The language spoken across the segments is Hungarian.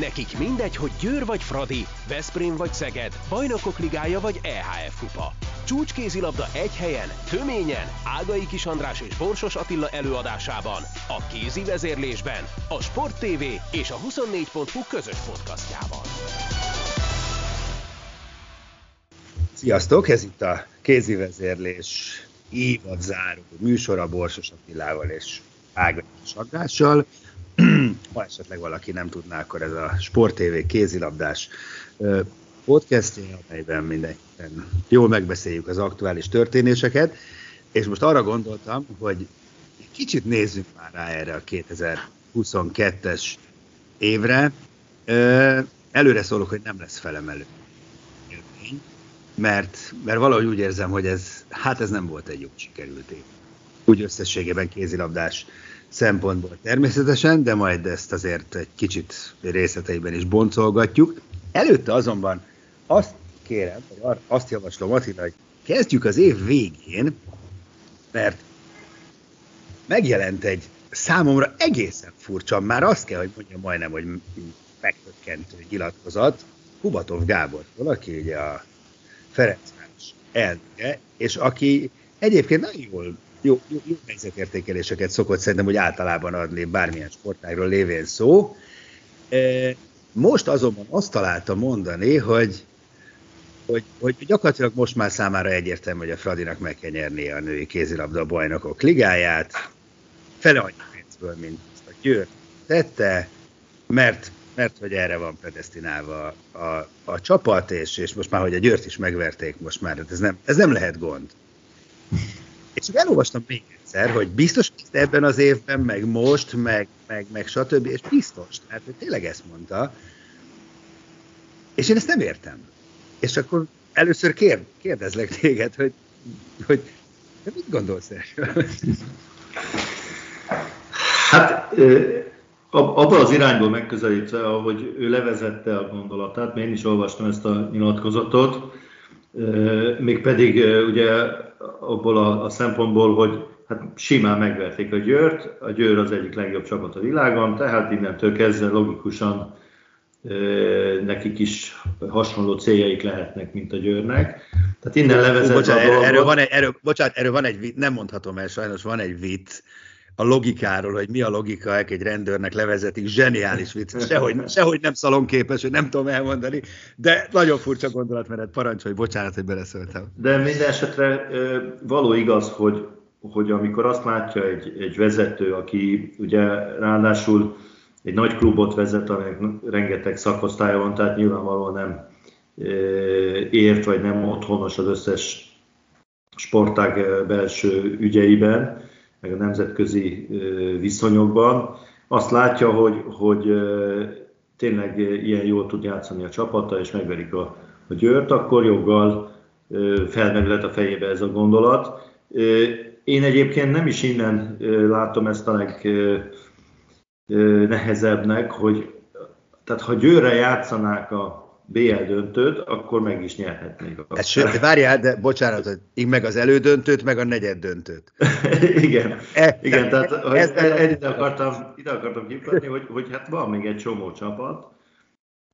Nekik mindegy, hogy Győr vagy Fradi, Veszprém vagy Szeged, Bajnokok Ligája vagy EHF Kupa. Csúcskézilabda egy helyen, töményen, Ágai Kis András és Borsos Attila előadásában, a kézi vezérlésben, a Sport TV és a 24.hu közös podcastjában. Sziasztok, ez itt a kézi vezérlés évad záró műsora Borsos Attilával és Ágai Kis Andrással. Ha esetleg valaki nem tudná, akkor ez a Sport TV kézilabdás podcastja, amelyben mindenképpen jól megbeszéljük az aktuális történéseket, és most arra gondoltam, hogy kicsit nézzük már rá erre a 2022-es évre. Előre szólok, hogy nem lesz felemelő mert, mert valahogy úgy érzem, hogy ez, hát ez nem volt egy jó sikerült év. Úgy összességében kézilabdás szempontból természetesen, de majd ezt azért egy kicsit részleteiben is boncolgatjuk. Előtte azonban azt kérem, vagy azt javaslom Attila, hogy kezdjük az év végén, mert megjelent egy számomra egészen furcsa, már azt kell, hogy mondjam majdnem, hogy megtökkentő nyilatkozat Kubatov Gábortól, aki ugye a Ferencváros elnöke, és aki egyébként nagyon jól jó, jó, jó helyzetértékeléseket szokott szerintem, hogy általában adni bármilyen sportágról lévén szó. E, most azonban azt találta mondani, hogy, hogy, hogy gyakorlatilag most már számára egyértelmű, hogy a Fradinak meg kell nyernie a női kézilabda bajnokok ligáját, fele annyi pénzből, mint a Győr tette, mert, mert hogy erre van predestinálva a, a, a csapat, és, és most már, hogy a Győrt is megverték, most már hát ez nem, ez nem lehet gond. És elolvastam még egyszer, hogy biztos ebben az évben, meg most, meg, meg, meg stb. És biztos, tehát tényleg ezt mondta. És én ezt nem értem. És akkor először kér, kérdezlek téged, hogy, hogy de mit gondolsz erről? Hát abban az irányból megközelítve, ahogy ő levezette a gondolatát, mert én is olvastam ezt a nyilatkozatot, mégpedig ugye abból a, a szempontból, hogy hát simán megverték a Győrt, a Győr az egyik legjobb csapat a világon, tehát innentől kezdve logikusan nekik is hasonló céljaik lehetnek, mint a Győrnek. Tehát innen levezet bocsánat, a. Erről van egy, erről, bocsánat, erről van egy nem mondhatom el, sajnos van egy vicc, a logikáról, hogy mi a logika, egy rendőrnek levezetik, zseniális vicc, sehogy, sehogy nem szalonképes, hogy nem tudom elmondani, de nagyon furcsa gondolatmenet, parancsolj, bocsánat, hogy beleszóltam. De minden esetre való igaz, hogy, hogy amikor azt látja egy, egy vezető, aki ugye ráadásul egy nagy klubot vezet, aminek rengeteg szakosztálya van, tehát nyilvánvalóan nem ért, vagy nem otthonos az összes sportág belső ügyeiben, meg a nemzetközi viszonyokban. Azt látja, hogy, hogy tényleg ilyen jól tud játszani a csapata, és megverik a, a győrt, akkor joggal felmerülhet a fejébe ez a gondolat. Én egyébként nem is innen látom ezt a legnehezebbnek, hogy tehát ha győrre játszanák a BL döntőt, akkor meg is nyerhetnék. Hát, sőt, várjál, de bocsánat, hogy meg az elődöntőt, meg a negyed döntőt. igen, e, igen, tehát hogy ez, ez, ide, akartam, ide akartam kifutni, hogy, hogy hát van még egy csomó csapat,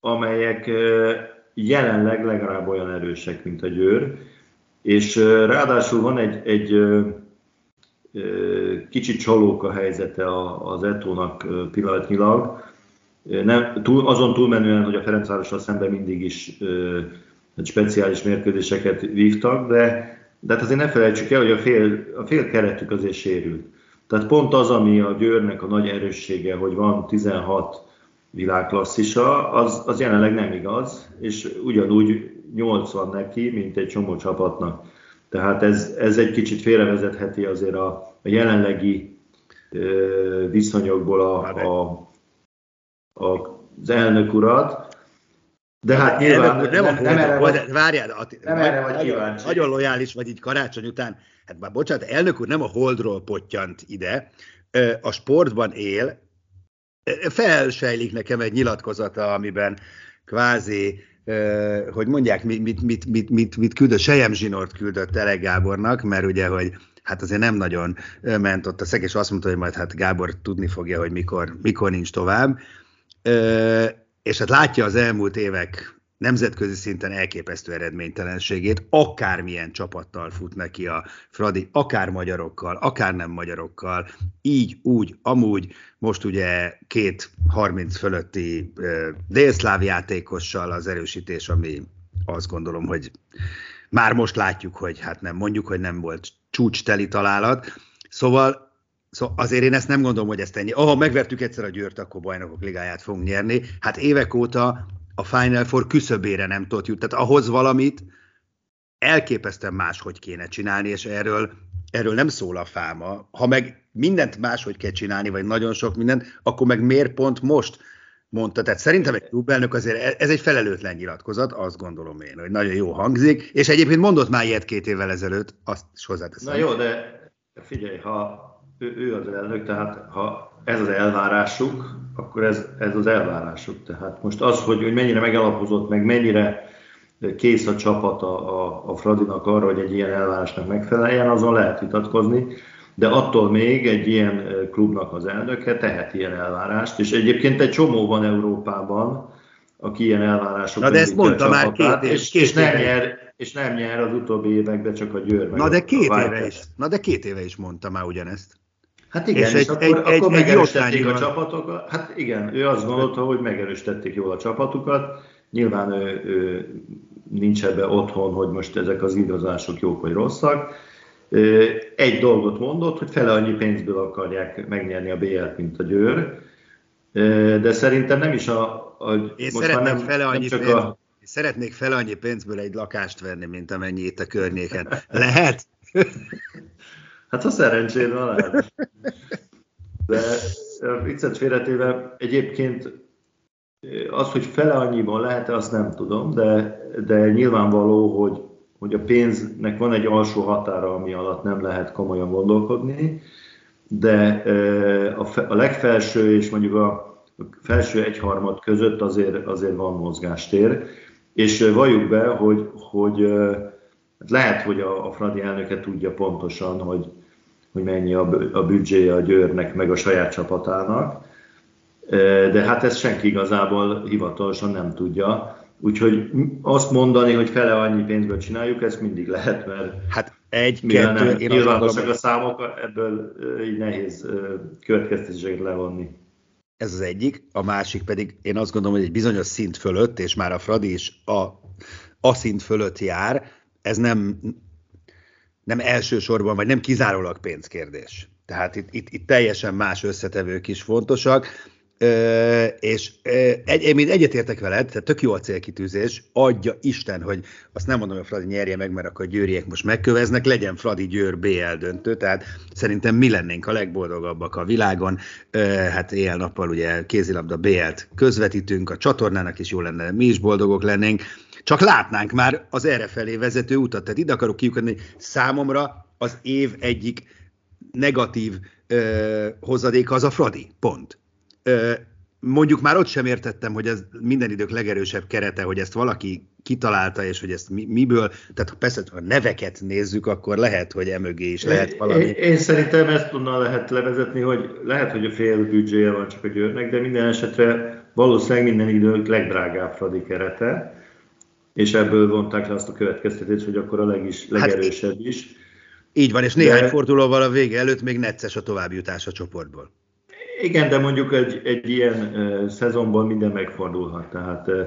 amelyek jelenleg legalább olyan erősek, mint a Győr, és ráadásul van egy, egy kicsit csalók a helyzete az Etónak pillanatnyilag, nem, túl, azon túlmenően, hogy a Ferencvárossal szemben mindig is ö, speciális mérkőzéseket vívtak, de, de hát azért ne felejtsük el, hogy a fél, a fél keretük azért sérült. Tehát pont az, ami a Győrnek a nagy erőssége, hogy van 16 világklasszisa, az, az jelenleg nem igaz, és ugyanúgy 80 neki, mint egy csomó csapatnak. Tehát ez, ez egy kicsit félrevezetheti azért a, a jelenlegi ö, viszonyokból a, a az elnök urat, de hát nyilván nem, nem, nem, nem erre vagy, várjál, Atti, nem erre vagy kíváncsi. Nagyon lojális vagy így karácsony után. Hát már bocsánat, elnök úr nem a holdról pottyant ide, a sportban él, felsejlik nekem egy nyilatkozata, amiben kvázi, hogy mondják, mit, mit, mit, mit, mit, mit küldött, Sejem Zsinort küldött Elek Gábornak, mert ugye, hogy hát azért nem nagyon ment ott a szeg, és azt mondta, hogy majd hát Gábor tudni fogja, hogy mikor, mikor nincs tovább és hát látja az elmúlt évek nemzetközi szinten elképesztő eredménytelenségét, akármilyen csapattal fut neki a Fradi, akár magyarokkal, akár nem magyarokkal, így, úgy, amúgy, most ugye két 30 fölötti délszláv játékossal az erősítés, ami azt gondolom, hogy már most látjuk, hogy hát nem mondjuk, hogy nem volt csúcsteli találat. Szóval Szóval azért én ezt nem gondolom, hogy ezt ennyi. Ha megvertük egyszer a Győrt, akkor bajnokok ligáját fogunk nyerni. Hát évek óta a Final Four küszöbére nem tudott jutni. Tehát ahhoz valamit elképesztően máshogy kéne csinálni, és erről, erről nem szól a fáma. Ha meg mindent máshogy kell csinálni, vagy nagyon sok mindent, akkor meg miért pont most mondta. Tehát szerintem egy klubelnök azért, e- ez egy felelőtlen nyilatkozat, azt gondolom én, hogy nagyon jó hangzik, és egyébként mondott már ilyet két évvel ezelőtt, azt is hozzáteszem. Na jó, de figyelj, ha ő, ő az elnök, tehát ha ez az elvárásuk, akkor ez, ez az elvárásuk. Tehát most az, hogy, hogy mennyire megalapozott, meg mennyire kész a csapat a, a, a Fradinak arra, hogy egy ilyen elvárásnak megfeleljen, azon lehet vitatkozni, de attól még egy ilyen klubnak az elnöke tehet ilyen elvárást, és egyébként egy csomó van Európában, aki ilyen elvárások. Na de ezt mondta már két, és, két és, nem nyer, és nem nyer az utóbbi években csak a Győr. Na de két éve is, na de két éve is mondta már ugyanezt. Hát igen, és, és egy, akkor, egy, akkor egy, megerősítették a csapatokat. Hát igen, ő azt gondolta, hogy megerősítették jól a csapatukat. Nyilván ő, ő nincs ebbe otthon, hogy most ezek az igazások jók vagy rosszak. Egy dolgot mondott, hogy fele annyi pénzből akarják megnyerni a BL-t, mint a Győr. De szerintem nem is a... a Én most már nem, fele annyi nem csak pénz, a... Szeretnék fele annyi pénzből egy lakást venni, mint amennyi itt a környéken. Lehet? Hát ha szerencséd van, lehet. De viccet félretéve egyébként az, hogy fele annyiban lehet, azt nem tudom, de, de nyilvánvaló, hogy, hogy a pénznek van egy alsó határa, ami alatt nem lehet komolyan gondolkodni, de a, a legfelső és mondjuk a felső egyharmad között azért, azért van mozgástér, és valljuk be, hogy, hogy lehet, hogy a, a Fradi elnöke tudja pontosan, hogy, hogy mennyi a, büdzséje a Győrnek, meg a saját csapatának, de hát ezt senki igazából hivatalosan nem tudja. Úgyhogy azt mondani, hogy fele annyi pénzből csináljuk, ezt mindig lehet, mert hát egy, kettő, nem én nyilvánosak a számok, ebből így nehéz következtetéseket levonni. Ez az egyik, a másik pedig én azt gondolom, hogy egy bizonyos szint fölött, és már a Fradi is a, a szint fölött jár, ez nem nem elsősorban, vagy nem kizárólag pénzkérdés. Tehát itt, itt, itt teljesen más összetevők is fontosak, Ö, és egy, én egyetértek veled, tehát tök jó a célkitűzés, adja Isten, hogy azt nem mondom, hogy a Fradi nyerje meg, mert akkor a győriek most megköveznek, legyen Fradi Győr BL döntő, tehát szerintem mi lennénk a legboldogabbak a világon, ö, hát éjjel-nappal ugye kézilabda BL-t közvetítünk, a csatornának is jó lenne, mi is boldogok lennénk, csak látnánk már az erre felé vezető utat. Tehát ide akarok kiukadni, számomra az év egyik negatív ö, hozadéka az a Fradi, pont. Ö, mondjuk már ott sem értettem, hogy ez minden idők legerősebb kerete, hogy ezt valaki kitalálta, és hogy ezt mi, miből, tehát persze, ha neveket nézzük, akkor lehet, hogy emögé is lehet valami. Én, én szerintem ezt onnan lehet levezetni, hogy lehet, hogy a fél büdzséje van csak a Győrnek, de minden esetre valószínűleg minden idők legdrágább Fradi kerete, és ebből vonták le azt a következtetést, hogy akkor a legis, hát legerősebb hát, is. Így van, és néhány de, fordulóval a vége előtt még necces a továbbjutás a csoportból. Igen, de mondjuk egy, egy ilyen uh, szezonban minden megfordulhat. Tehát uh,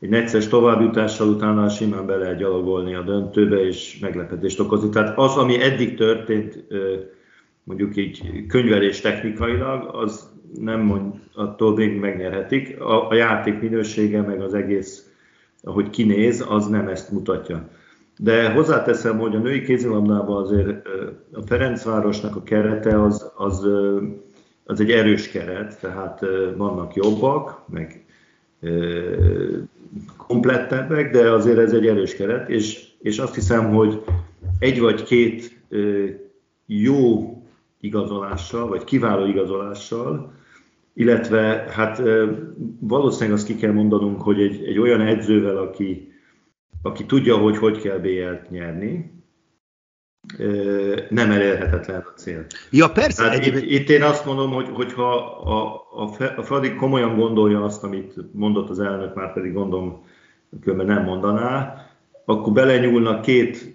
egy necces továbbjutással utána simán be lehet gyalogolni a döntőbe, és meglepetést okozni. Tehát az, ami eddig történt, uh, mondjuk így könyvelés technikailag, az nem mond, attól még megnyerhetik. A, a játék minősége, meg az egész ahogy kinéz, az nem ezt mutatja. De hozzáteszem, hogy a női kézilabdában azért a Ferencvárosnak a kerete az, az, az egy erős keret, tehát vannak jobbak, meg komplettebbek, de azért ez egy erős keret, és, és azt hiszem, hogy egy vagy két jó igazolással, vagy kiváló igazolással illetve hát valószínűleg azt ki kell mondanunk, hogy egy, egy olyan edzővel, aki, aki tudja, hogy hogy kell BL-t nyerni, nem elérhetetlen a cél. Ja, persze. Tehát itt, itt én azt mondom, hogy, hogyha a, a, a Fradi komolyan gondolja azt, amit mondott az elnök, már pedig gondolom, különben nem mondaná, akkor belenyúlnak két,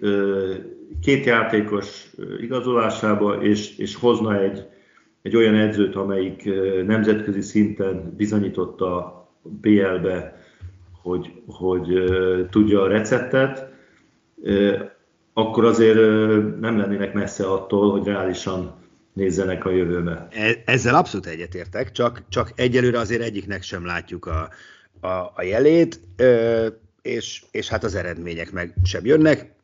két játékos igazolásába, és, és hozna egy, egy olyan edzőt, amelyik nemzetközi szinten bizonyította BL-be, hogy, hogy tudja a receptet, akkor azért nem lennének messze attól, hogy reálisan nézzenek a jövőbe. E, ezzel abszolút egyetértek, csak, csak egyelőre azért egyiknek sem látjuk a, a, a jelét, és, és hát az eredmények meg sem jönnek.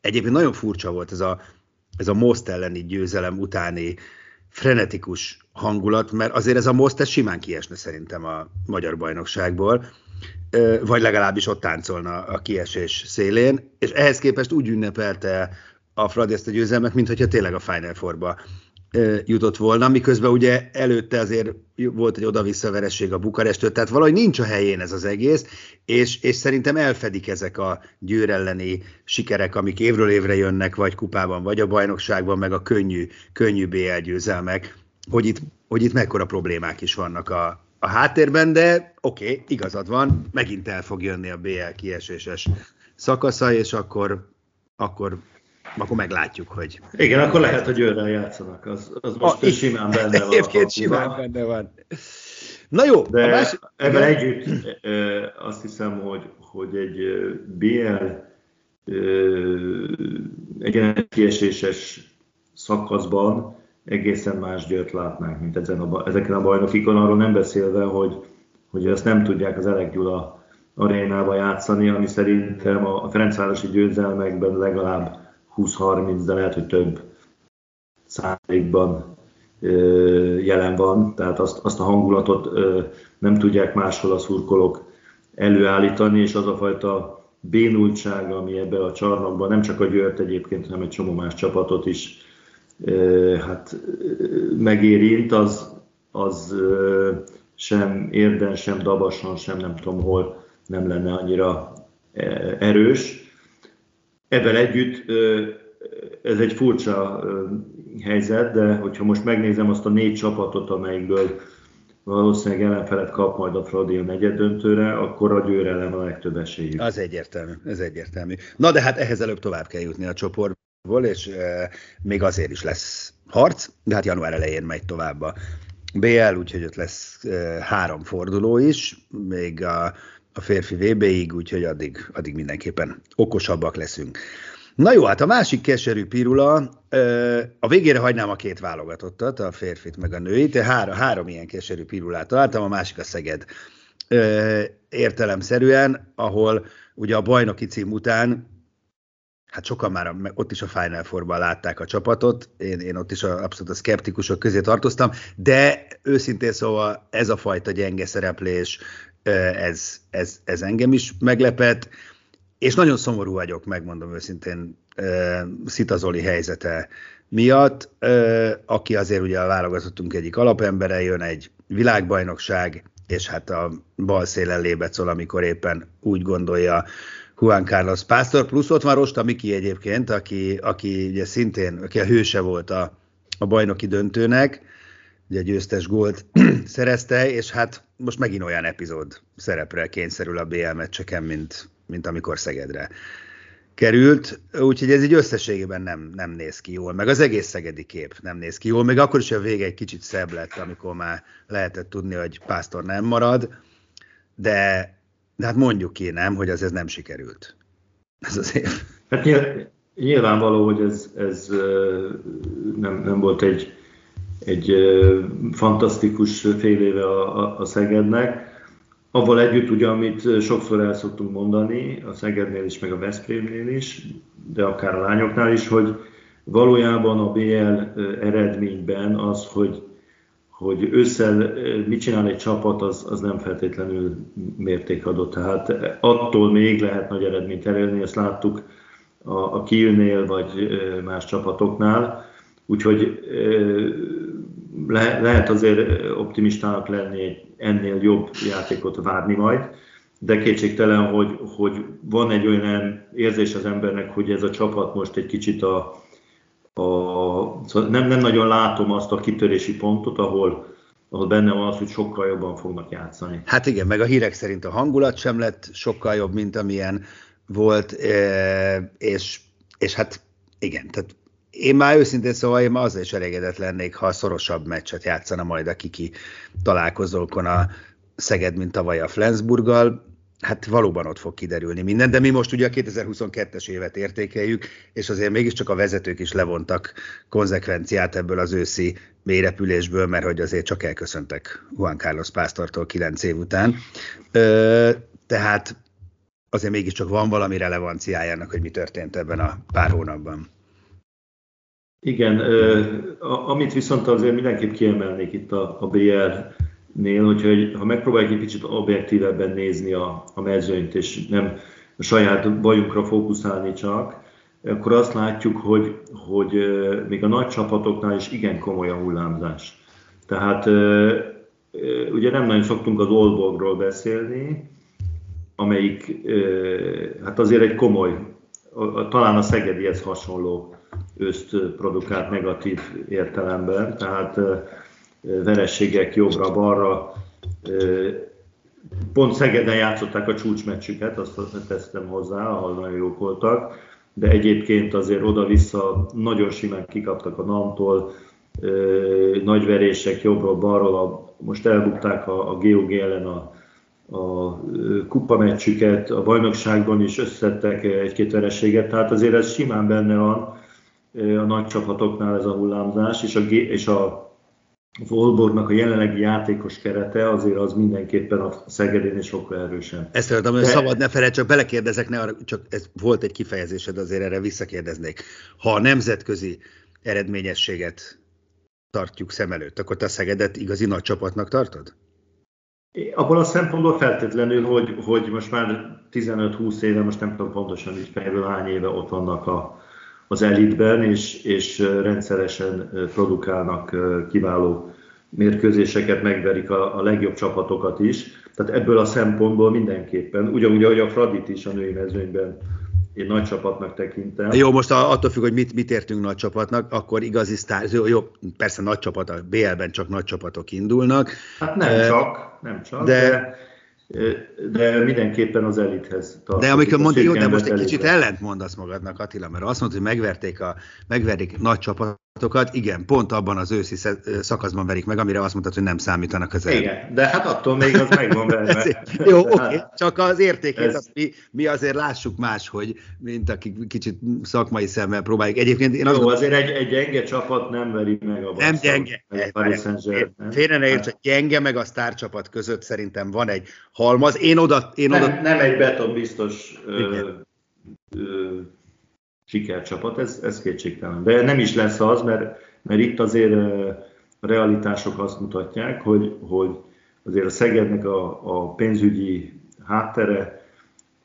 Egyébként nagyon furcsa volt ez a, ez a Most elleni győzelem utáni frenetikus hangulat, mert azért ez a Most ez simán kiesne szerintem a magyar bajnokságból. Vagy legalábbis ott táncolna a kiesés szélén, és ehhez képest úgy ünnepelte a Fradi ezt a győzelmet, mintha tényleg a Final Four-ba jutott volna, miközben ugye előtte azért volt egy oda-vissza veresség a Bukarestől, tehát valahogy nincs a helyén ez az egész, és, és szerintem elfedik ezek a győr elleni sikerek, amik évről évre jönnek, vagy kupában, vagy a bajnokságban, meg a könnyű, könnyű BL győzelmek, hogy itt, hogy itt mekkora problémák is vannak a, a háttérben, de oké, okay, igazad van, megint el fog jönni a BL kieséses szakasza, és akkor, akkor, akkor meglátjuk, hogy... Igen, akkor lehet, hogy őrrel játszanak, az, az most a, simán benne van. Egyébként simán benne van. Na jó, de a másik... ebben együtt azt hiszem, hogy, hogy egy BL egy kieséses szakaszban egészen más Győrt látnánk, mint ezen a, ezeken a bajnokikon, arról nem beszélve, hogy, hogy ezt nem tudják az Elek Gyula arénába játszani, ami szerintem a Ferencvárosi győzelmekben legalább 20-30, de lehet, hogy több százalékban jelen van, tehát azt, azt a hangulatot nem tudják máshol a szurkolók előállítani, és az a fajta bénultság, ami ebbe a csarnokban nem csak a Győrt egyébként, hanem egy csomó más csapatot is hát megérint, az, az sem érden, sem dabason, sem nem tudom hol nem lenne annyira erős. Ebben együtt ez egy furcsa helyzet, de hogyha most megnézem azt a négy csapatot, amelyikből valószínűleg ellenfelet kap majd a Fradi a negyed döntőre, akkor a győr ellen a legtöbb esélyük. Az egyértelmű, ez egyértelmű. Na de hát ehhez előbb tovább kell jutni a csoport és e, még azért is lesz harc, de hát január elején megy tovább a BL, úgyhogy ott lesz e, három forduló is, még a, a férfi VB-ig, úgyhogy addig, addig mindenképpen okosabbak leszünk. Na jó, hát a másik keserű pirula, a végére hagynám a két válogatottat, a férfit meg a nőit, három, három ilyen keserű pirulát találtam, a másik a Szeged értelemszerűen, ahol ugye a bajnoki cím után hát sokan már ott is a Final Four-ban látták a csapatot, én, én ott is a, abszolút a szkeptikusok közé tartoztam, de őszintén szóval ez a fajta gyenge szereplés, ez, ez, ez engem is meglepett, és nagyon szomorú vagyok, megmondom őszintén, Szita Zoli helyzete miatt, aki azért ugye a válogatottunk egyik alapembere, jön egy világbajnokság, és hát a bal szélen lébecol, amikor éppen úgy gondolja, Juan Carlos Pásztor, plusz ott van Rosta Miki egyébként, aki, aki ugye szintén, aki a hőse volt a, a bajnoki döntőnek, ugye győztes gólt szerezte, és hát most megint olyan epizód szerepre kényszerül a BL meccseken, mint, mint amikor Szegedre került, úgyhogy ez így összességében nem, nem néz ki jól, meg az egész szegedi kép nem néz ki jól, még akkor is a vége egy kicsit szebb lett, amikor már lehetett tudni, hogy Pásztor nem marad, de de hát mondjuk ki, nem, hogy az ez nem sikerült. Ez az év. Hát nyilvánvaló, hogy ez, ez nem, nem volt egy, egy fantasztikus fél éve a, a, a Szegednek. Avval együtt ugye, amit sokszor el szoktunk mondani, a Szegednél is, meg a Veszprémnél is, de akár a lányoknál is, hogy valójában a BL eredményben az, hogy hogy ősszel mit csinál egy csapat, az, az nem feltétlenül mértékadó. Tehát attól még lehet nagy eredményt elérni, ezt láttuk a, a Kielnél vagy más csapatoknál. Úgyhogy le, lehet azért optimistának lenni, ennél jobb játékot várni majd. de kétségtelen, hogy, hogy van egy olyan érzés az embernek, hogy ez a csapat most egy kicsit a, a szóval nem, nem nagyon látom azt a kitörési pontot, ahol, ahol benne van az, hogy sokkal jobban fognak játszani. Hát igen, meg a hírek szerint a hangulat sem lett sokkal jobb, mint amilyen volt, és, és hát igen, tehát én már őszintén szóval én már azért is elégedett lennék, ha szorosabb meccset játszana majd a kiki találkozókon a Szeged, mint tavaly a Flensburggal. Hát valóban ott fog kiderülni minden, de mi most ugye a 2022-es évet értékeljük, és azért mégiscsak a vezetők is levontak konzekvenciát ebből az őszi mélyrepülésből, mert hogy azért csak elköszöntek Juan Carlos Pásztortól 9 év után. Ö, tehát azért mégiscsak van valami relevanciájának, hogy mi történt ebben a pár hónapban. Igen, amit viszont azért mindenképp kiemelnék itt a, a BR-nél, hogyha ha megpróbáljuk egy kicsit objektívebben nézni a, a mezőnyt, és nem a saját bajunkra fókuszálni csak, akkor azt látjuk, hogy, hogy még a nagy csapatoknál is igen komoly a hullámzás. Tehát ugye nem nagyon szoktunk az Oldborgról beszélni, amelyik hát azért egy komoly, talán a Szegedihez hasonló őszt produkált negatív értelemben, tehát verességek jobbra-balra. Pont Szegeden játszották a csúcsmeccsüket, azt teszem hozzá, ahol nagyon jók voltak, de egyébként azért oda-vissza nagyon simán kikaptak a Namtól, nagy verések jobbról-balról, most elbukták a, a GOG ellen a, a kupameccsüket, a bajnokságban is összettek egy-két vereséget, tehát azért ez simán benne van, a nagy csapatoknál ez a hullámzás, és a, és a Volborgnak a jelenlegi játékos kerete azért az mindenképpen a Szegedén is sokkal erősen. Ezt tudom, hogy szabad ne felejt, csak belekérdezek, ne arra, csak ez volt egy kifejezésed, azért erre visszakérdeznék. Ha a nemzetközi eredményességet tartjuk szem előtt, akkor te a Szegedet igazi nagy csapatnak tartod? Abból a szempontból feltétlenül, hogy, hogy most már 15-20 éve, most nem tudom pontosan így fejből hány éve ott vannak a, az elitben, és, és rendszeresen produkálnak kiváló mérkőzéseket, megverik a, a legjobb csapatokat is. Tehát ebből a szempontból mindenképpen, ugyanúgy, ahogy a Fradit is a női mezőnyben én nagy csapatnak tekintem. Jó, most attól függ, hogy mit, mit értünk nagy csapatnak, akkor igazi sztár, jó, jó, persze nagy csapat, a BL-ben csak nagy csapatok indulnak. Hát nem e, csak, nem csak, de, de de mindenképpen az elithez tartozik. De amikor mondja, jó, de most egy kicsit ellent mondasz magadnak, Attila, mert azt mondod, hogy megverték, a, megverték nagy csapatokat, igen, pont abban az őszi szakaszban verik meg, amire azt mondtad, hogy nem számítanak az. Igen, de hát attól még az megvan verve. jó, oké, okay. csak az értékét, ez... azt mi, mi azért lássuk más, hogy mint akik kicsit szakmai szemmel próbáljuk. Egyébként én azt Jó, azért egy, egy gyenge csapat nem veri meg a Nem gyenge. Félre ne érts, gyenge meg a sztárcsapat között szerintem van egy halmaz. Én oda... Én nem, oda... nem egy betonbiztos ö, ö, sikercsapat, ez, ez kétségtelen. De nem is lesz az, mert, mert itt azért a realitások azt mutatják, hogy, hogy azért a Szegednek a, a pénzügyi háttere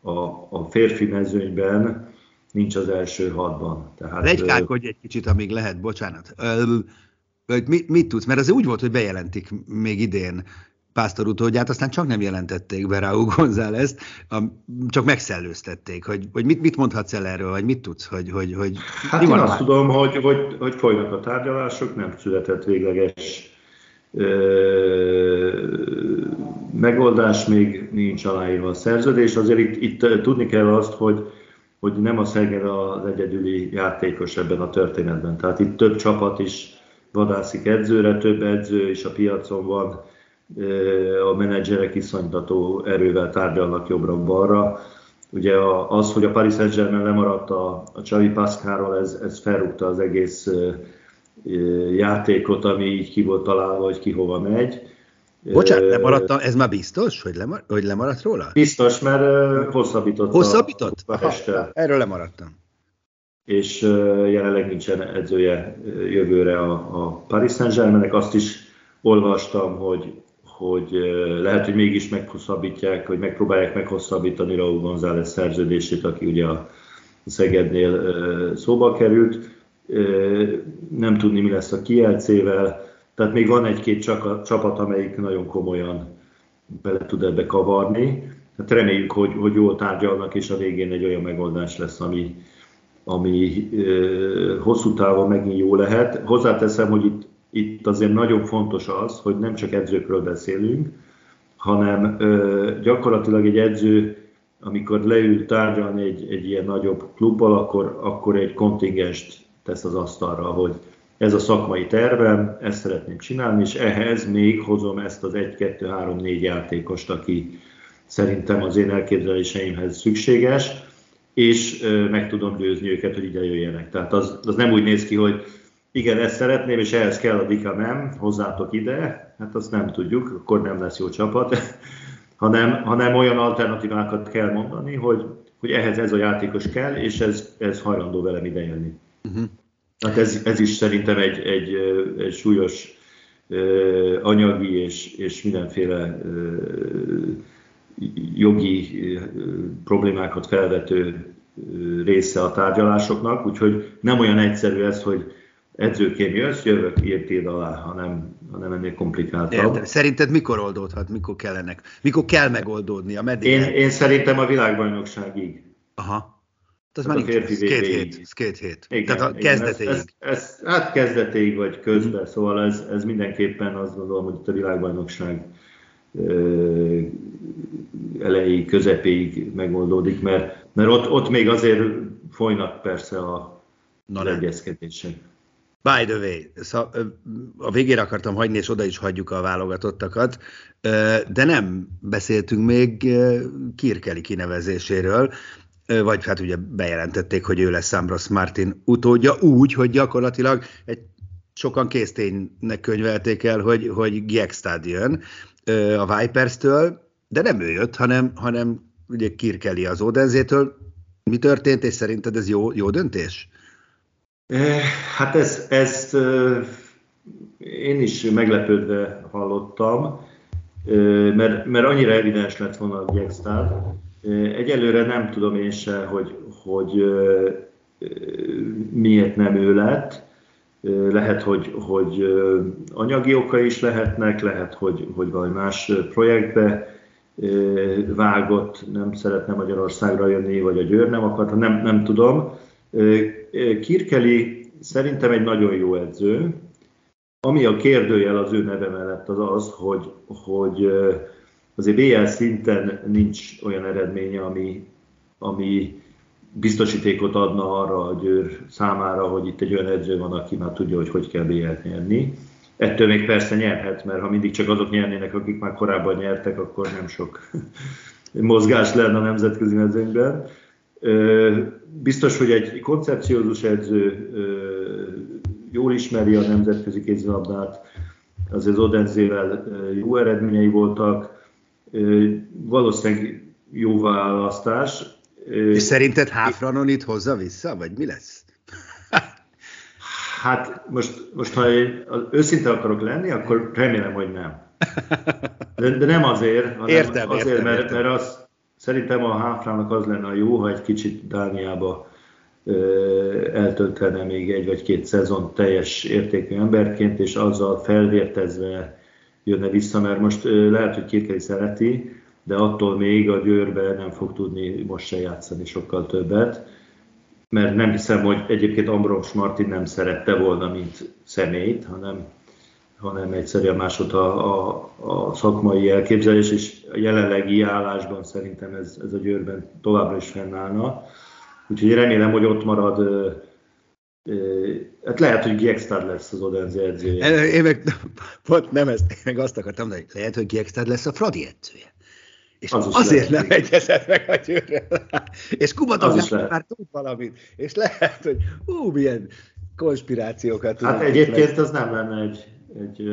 a, a férfi mezőnyben nincs az első hatban. Tehát, Legykálkodj egy kicsit, amíg lehet, bocsánat. Mit, mit tudsz? Mert az úgy volt, hogy bejelentik még idén Pásztor utódját, aztán csak nem jelentették be Raúl gonzález csak megszellőztették, hogy, hogy mit, mit mondhatsz el erről, vagy mit tudsz, hogy, hogy, hogy Hát én azt már? tudom, hogy, hogy, hogy folynak a tárgyalások, nem született végleges ö, megoldás, még nincs aláírva a szerződés. Azért itt, itt tudni kell azt, hogy, hogy nem a Szeged az egyedüli játékos ebben a történetben. Tehát itt több csapat is vadászik edzőre, több edző is a piacon van, a menedzserek iszonytató erővel tárgyalnak jobbra-balra. Ugye az, hogy a Paris Saint-Germain lemaradt a, a Xavi Pascalról, ez, ez felrúgta az egész játékot, ami így ki volt találva, hogy ki hova megy. Bocsánat, lemaradt, ez már biztos, hogy, lemar, hogy lemaradt róla? Biztos, mert hosszabbított. Hosszabbított? A, erről lemaradtam. És jelenleg nincsen edzője jövőre a, a Paris Saint-Germainnek. Azt is olvastam, hogy hogy lehet, hogy mégis meghosszabbítják, hogy megpróbálják meghosszabbítani Raúl González szerződését, aki ugye a Szegednél szóba került. Nem tudni, mi lesz a Kielcével, tehát még van egy-két csapat, amelyik nagyon komolyan bele tud ebbe kavarni. hát reméljük, hogy, hogy jól tárgyalnak, és a végén egy olyan megoldás lesz, ami, ami ö, hosszú távon megint jó lehet. Hozzáteszem, hogy itt, itt azért nagyon fontos az, hogy nem csak edzőkről beszélünk, hanem ö, gyakorlatilag egy edző, amikor leül tárgyalni egy, egy ilyen nagyobb klubbal, akkor, akkor egy kontingenst tesz az asztalra, hogy ez a szakmai tervem, ezt szeretném csinálni, és ehhez még hozom ezt az 1-2-3-4 játékost, aki szerintem az én elképzeléseimhez szükséges, és meg tudom győzni őket, hogy ide jöjjenek. Tehát az, az nem úgy néz ki, hogy igen, ezt szeretném, és ehhez kell a Dika nem, hozzátok ide, hát azt nem tudjuk, akkor nem lesz jó csapat, hanem, hanem olyan alternatívákat kell mondani, hogy, hogy ehhez ez a játékos kell, és ez, ez hajlandó velem ide jönni. Uh-huh. Hát ez, ez is szerintem egy, egy, egy súlyos anyagi és, és mindenféle jogi problémákat felvető része a tárgyalásoknak, úgyhogy nem olyan egyszerű ez, hogy edzőként jössz, jövök, írtéd alá, hanem, hanem ennél komplikáltabb. Érde. Szerinted mikor oldódhat, mikor kellenek, mikor kell megoldódnia? Meddig én, én szerintem a világbajnokságig. Aha. Az már nincs, ez két hét. Ez két hét. Igen, Tehát a kezdetéig. Ez, ez, ez, hát kezdetéig vagy közben, mm. szóval ez, ez mindenképpen azt gondolom, hogy itt a világbajnokság elejéig, közepéig megoldódik, mert, mert ott, ott még azért folynak persze a, Na egyezkedések. By the way, a végére akartam hagyni, és oda is hagyjuk a válogatottakat, de nem beszéltünk még Kirkeli kinevezéséről, vagy hát ugye bejelentették, hogy ő lesz Ambros Martin utódja, úgy, hogy gyakorlatilag egy sokan készténynek könyvelték el, hogy, hogy Giekstad jön a Vipers-től, de nem ő jött, hanem, hanem ugye Kirkeli az Odenzétől. Mi történt, és szerinted ez jó, jó döntés? Hát ez, ezt én is meglepődve hallottam, mert, mert annyira evidens lett volna a Giekstad. Egyelőre nem tudom én se, hogy, hogy miért nem ő lett. Lehet, hogy, hogy anyagi oka is lehetnek, lehet, hogy, hogy valami más projektbe vágott, nem szeretne Magyarországra jönni, vagy a Győr nem akart, nem, nem tudom. Kirkeli szerintem egy nagyon jó edző. Ami a kérdőjel az ő neve mellett az az, hogy, hogy azért BL szinten nincs olyan eredménye, ami, ami biztosítékot adna arra a Győr számára, hogy itt egy olyan edző van, aki már tudja, hogy hogy kell BL-t nyerni. Ettől még persze nyerhet, mert ha mindig csak azok nyernének, akik már korábban nyertek, akkor nem sok mozgás lenne a nemzetközi mezőnyben. Biztos, hogy egy koncepciózus edző jól ismeri a nemzetközi kézilabdát, azért Odenzével jó eredményei voltak, valószínűleg jó választás. És szerinted Háfranon itt hozza vissza, vagy mi lesz? Hát most, most ha én őszinte akarok lenni, akkor remélem, hogy nem. De, de nem azért, hanem értem, azért, értem, mert, értem. mert az, szerintem a Háfrának az lenne a jó, ha egy kicsit Dániába eltöltene még egy vagy két szezon teljes értékű emberként, és azzal felvértezve jönne vissza, mert most lehet, hogy kétkei szereti, de attól még a Győrbe nem fog tudni most se játszani sokkal többet, mert nem hiszem, hogy egyébként Ambros Martin nem szerette volna, mint személyt, hanem, hanem egyszerűen másod a, a, a szakmai elképzelés, és a jelenlegi állásban szerintem ez, ez a Győrben továbbra is fennállna. Úgyhogy remélem, hogy ott marad Hát lehet, hogy Giekstad lesz az Odense edzője. Én meg, pont nem ezt, én meg azt akartam, hogy lehet, hogy Giekstad lesz a Fradi edzője. És az azért lehet, nem egyezett meg a győrrel. És Kubatov már tud valamit. És lehet, hogy ú, milyen konspirációkat Hát egyébként az nem lenne egy, egy,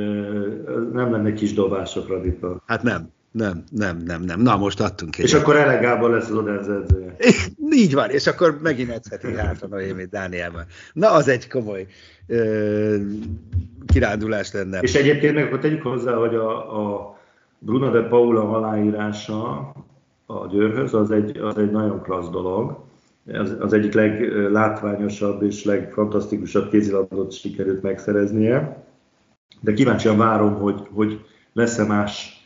nem lenne kis dobás a Fraditól. Hát nem. Nem, nem, nem, nem. Na, most adtunk egy. És akkor elegában lesz az Odense edzője. Így van, és akkor megint edzheti hátra Noémi Dánielben. Na, az egy komoly ö, kirándulás lenne. És egyébként meg akkor tegyük hozzá, hogy a, a Bruno de Paula aláírása a Győrhöz az egy, az egy nagyon klassz dolog. Az, az egyik leglátványosabb és legfantasztikusabb kézilabdot sikerült megszereznie. De kíváncsian várom, hogy, hogy lesz-e más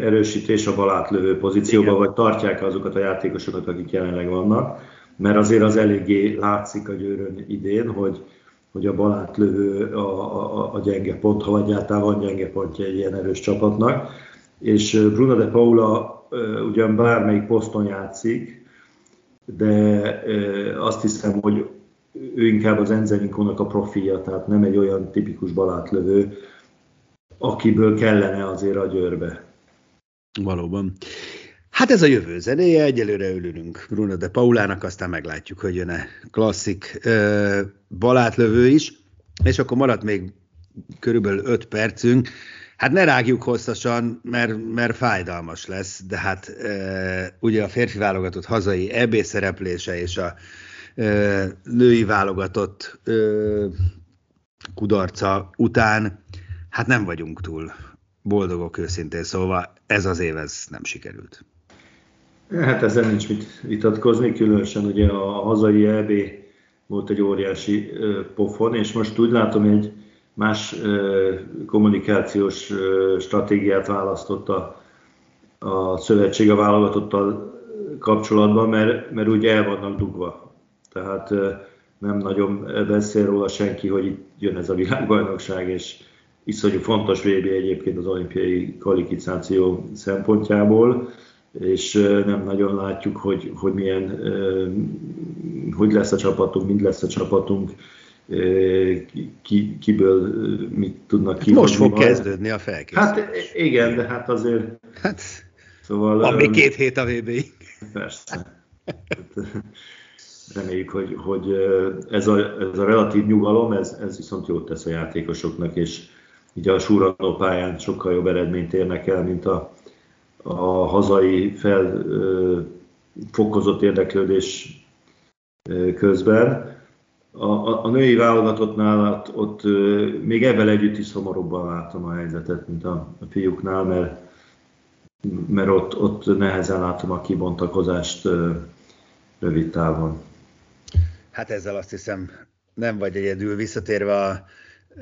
erősítés a balátlövő pozícióba, Igen. vagy tartják azokat a játékosokat, akik jelenleg vannak, mert azért az eléggé látszik a győrön idén, hogy, hogy a balátlövő a, a, a gyenge pont, ha egyáltalán van gyenge pontja egy ilyen erős csapatnak. És Bruno de Paula ugyan bármelyik poszton játszik, de azt hiszem, hogy ő inkább az Enzenikónak a profilja, tehát nem egy olyan tipikus balátlövő, akiből kellene azért a győrbe. Valóban. Hát ez a jövő zenéje, egyelőre ülünk Bruno de Paulának, aztán meglátjuk, hogy jön-e klasszik ö, balátlövő is, és akkor maradt még körülbelül 5 percünk. Hát ne rágjuk hosszasan, mert, mert fájdalmas lesz, de hát ugye a férfi válogatott hazai EB szereplése és a női válogatott kudarca után, hát nem vagyunk túl boldogok őszintén, szóval ez az év ez nem sikerült. Hát ezzel nincs mit vitatkozni, különösen ugye a hazai EB volt egy óriási pofon, és most úgy látom, egy más kommunikációs stratégiát választott a, a szövetség a válogatottal kapcsolatban, mert, mert úgy el vannak dugva. Tehát nem nagyon beszél róla senki, hogy itt jön ez a világbajnokság, és iszonyú fontos VB egyébként az olimpiai kvalifikáció szempontjából, és nem nagyon látjuk, hogy, hogy milyen, hogy lesz a csapatunk, mind lesz a csapatunk, ki, kiből mit tudnak ki. Hát most fog kezdődni a felkészülés. Hát igen, de hát azért... Hát, szóval, van még két hét a vb Persze. Reméljük, hogy, hogy ez, a, ez a relatív nyugalom, ez, ez viszont jót tesz a játékosoknak, és így a súranó pályán sokkal jobb eredményt érnek el, mint a, a hazai felfokozott érdeklődés közben. A, a, a női válogatottnál ott, ott még ebben együtt is szomorúbban látom a helyzetet, mint a, a fiúknál, mert, mert ott, ott nehezen látom a kibontakozást rövid távon. Hát ezzel azt hiszem nem vagy egyedül visszatérve a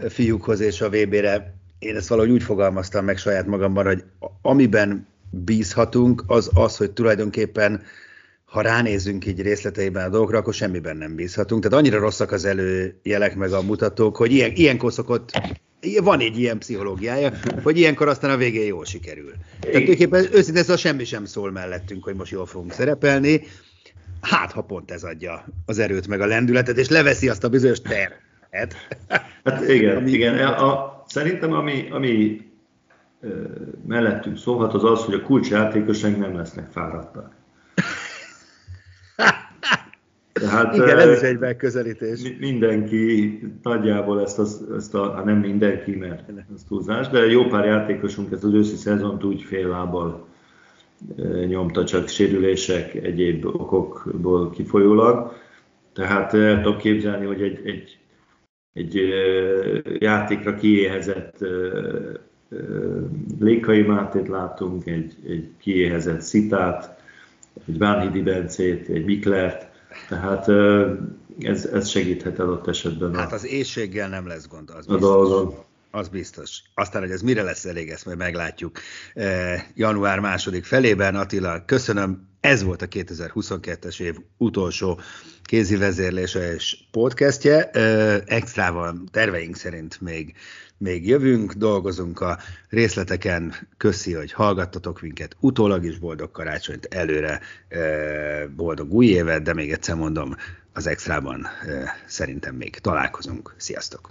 fiúkhoz és a VB-re. Én ezt valahogy úgy fogalmaztam meg saját magamban, hogy amiben bízhatunk, az az, hogy tulajdonképpen ha ránézünk így részleteiben a dolgokra, akkor semmiben nem bízhatunk. Tehát annyira rosszak az előjelek meg a mutatók, hogy ilyen, ilyenkor szokott, van egy ilyen pszichológiája, hogy ilyenkor aztán a végén jól sikerül. Tehát tulajdonképpen őszintén ez a semmi sem szól mellettünk, hogy most jól fogunk szerepelni. Hát, ha pont ez adja az erőt meg a lendületet, és leveszi azt a bizonyos terhet. Hát igen, ami, igen. A, a, szerintem ami, ami mellettünk szólhat az az, hogy a kulcsjátékosaink nem lesznek fáradtak. Tehát, Igen, ez is egy megközelítés. Mindenki nagyjából ezt, az, ezt a, hát nem mindenki, mert ez túlzás, de jó pár játékosunk ezt az őszi szezont úgy fél lábbal nyomta, csak sérülések, egyéb okokból kifolyólag. Tehát el tudok képzelni, hogy egy, egy, egy játékra kiéhezett Lékai Mátét látunk, egy, egy kiéhezett Szitát, egy Bánhidi Bencét, egy Miklert, tehát ez, ez segíthet adott esetben. Hát az éjséggel nem lesz gond, az biztos. Az biztos. Aztán, hogy ez mire lesz elég, ezt majd meglátjuk január második felében. Attila, köszönöm. Ez volt a 2022-es év utolsó kézi vezérlése és podcastje. Extrával terveink szerint még még jövünk, dolgozunk a részleteken. Köszi, hogy hallgattatok minket. Utólag is boldog karácsonyt, előre boldog új évet, de még egyszer mondom, az extrában szerintem még találkozunk. Sziasztok!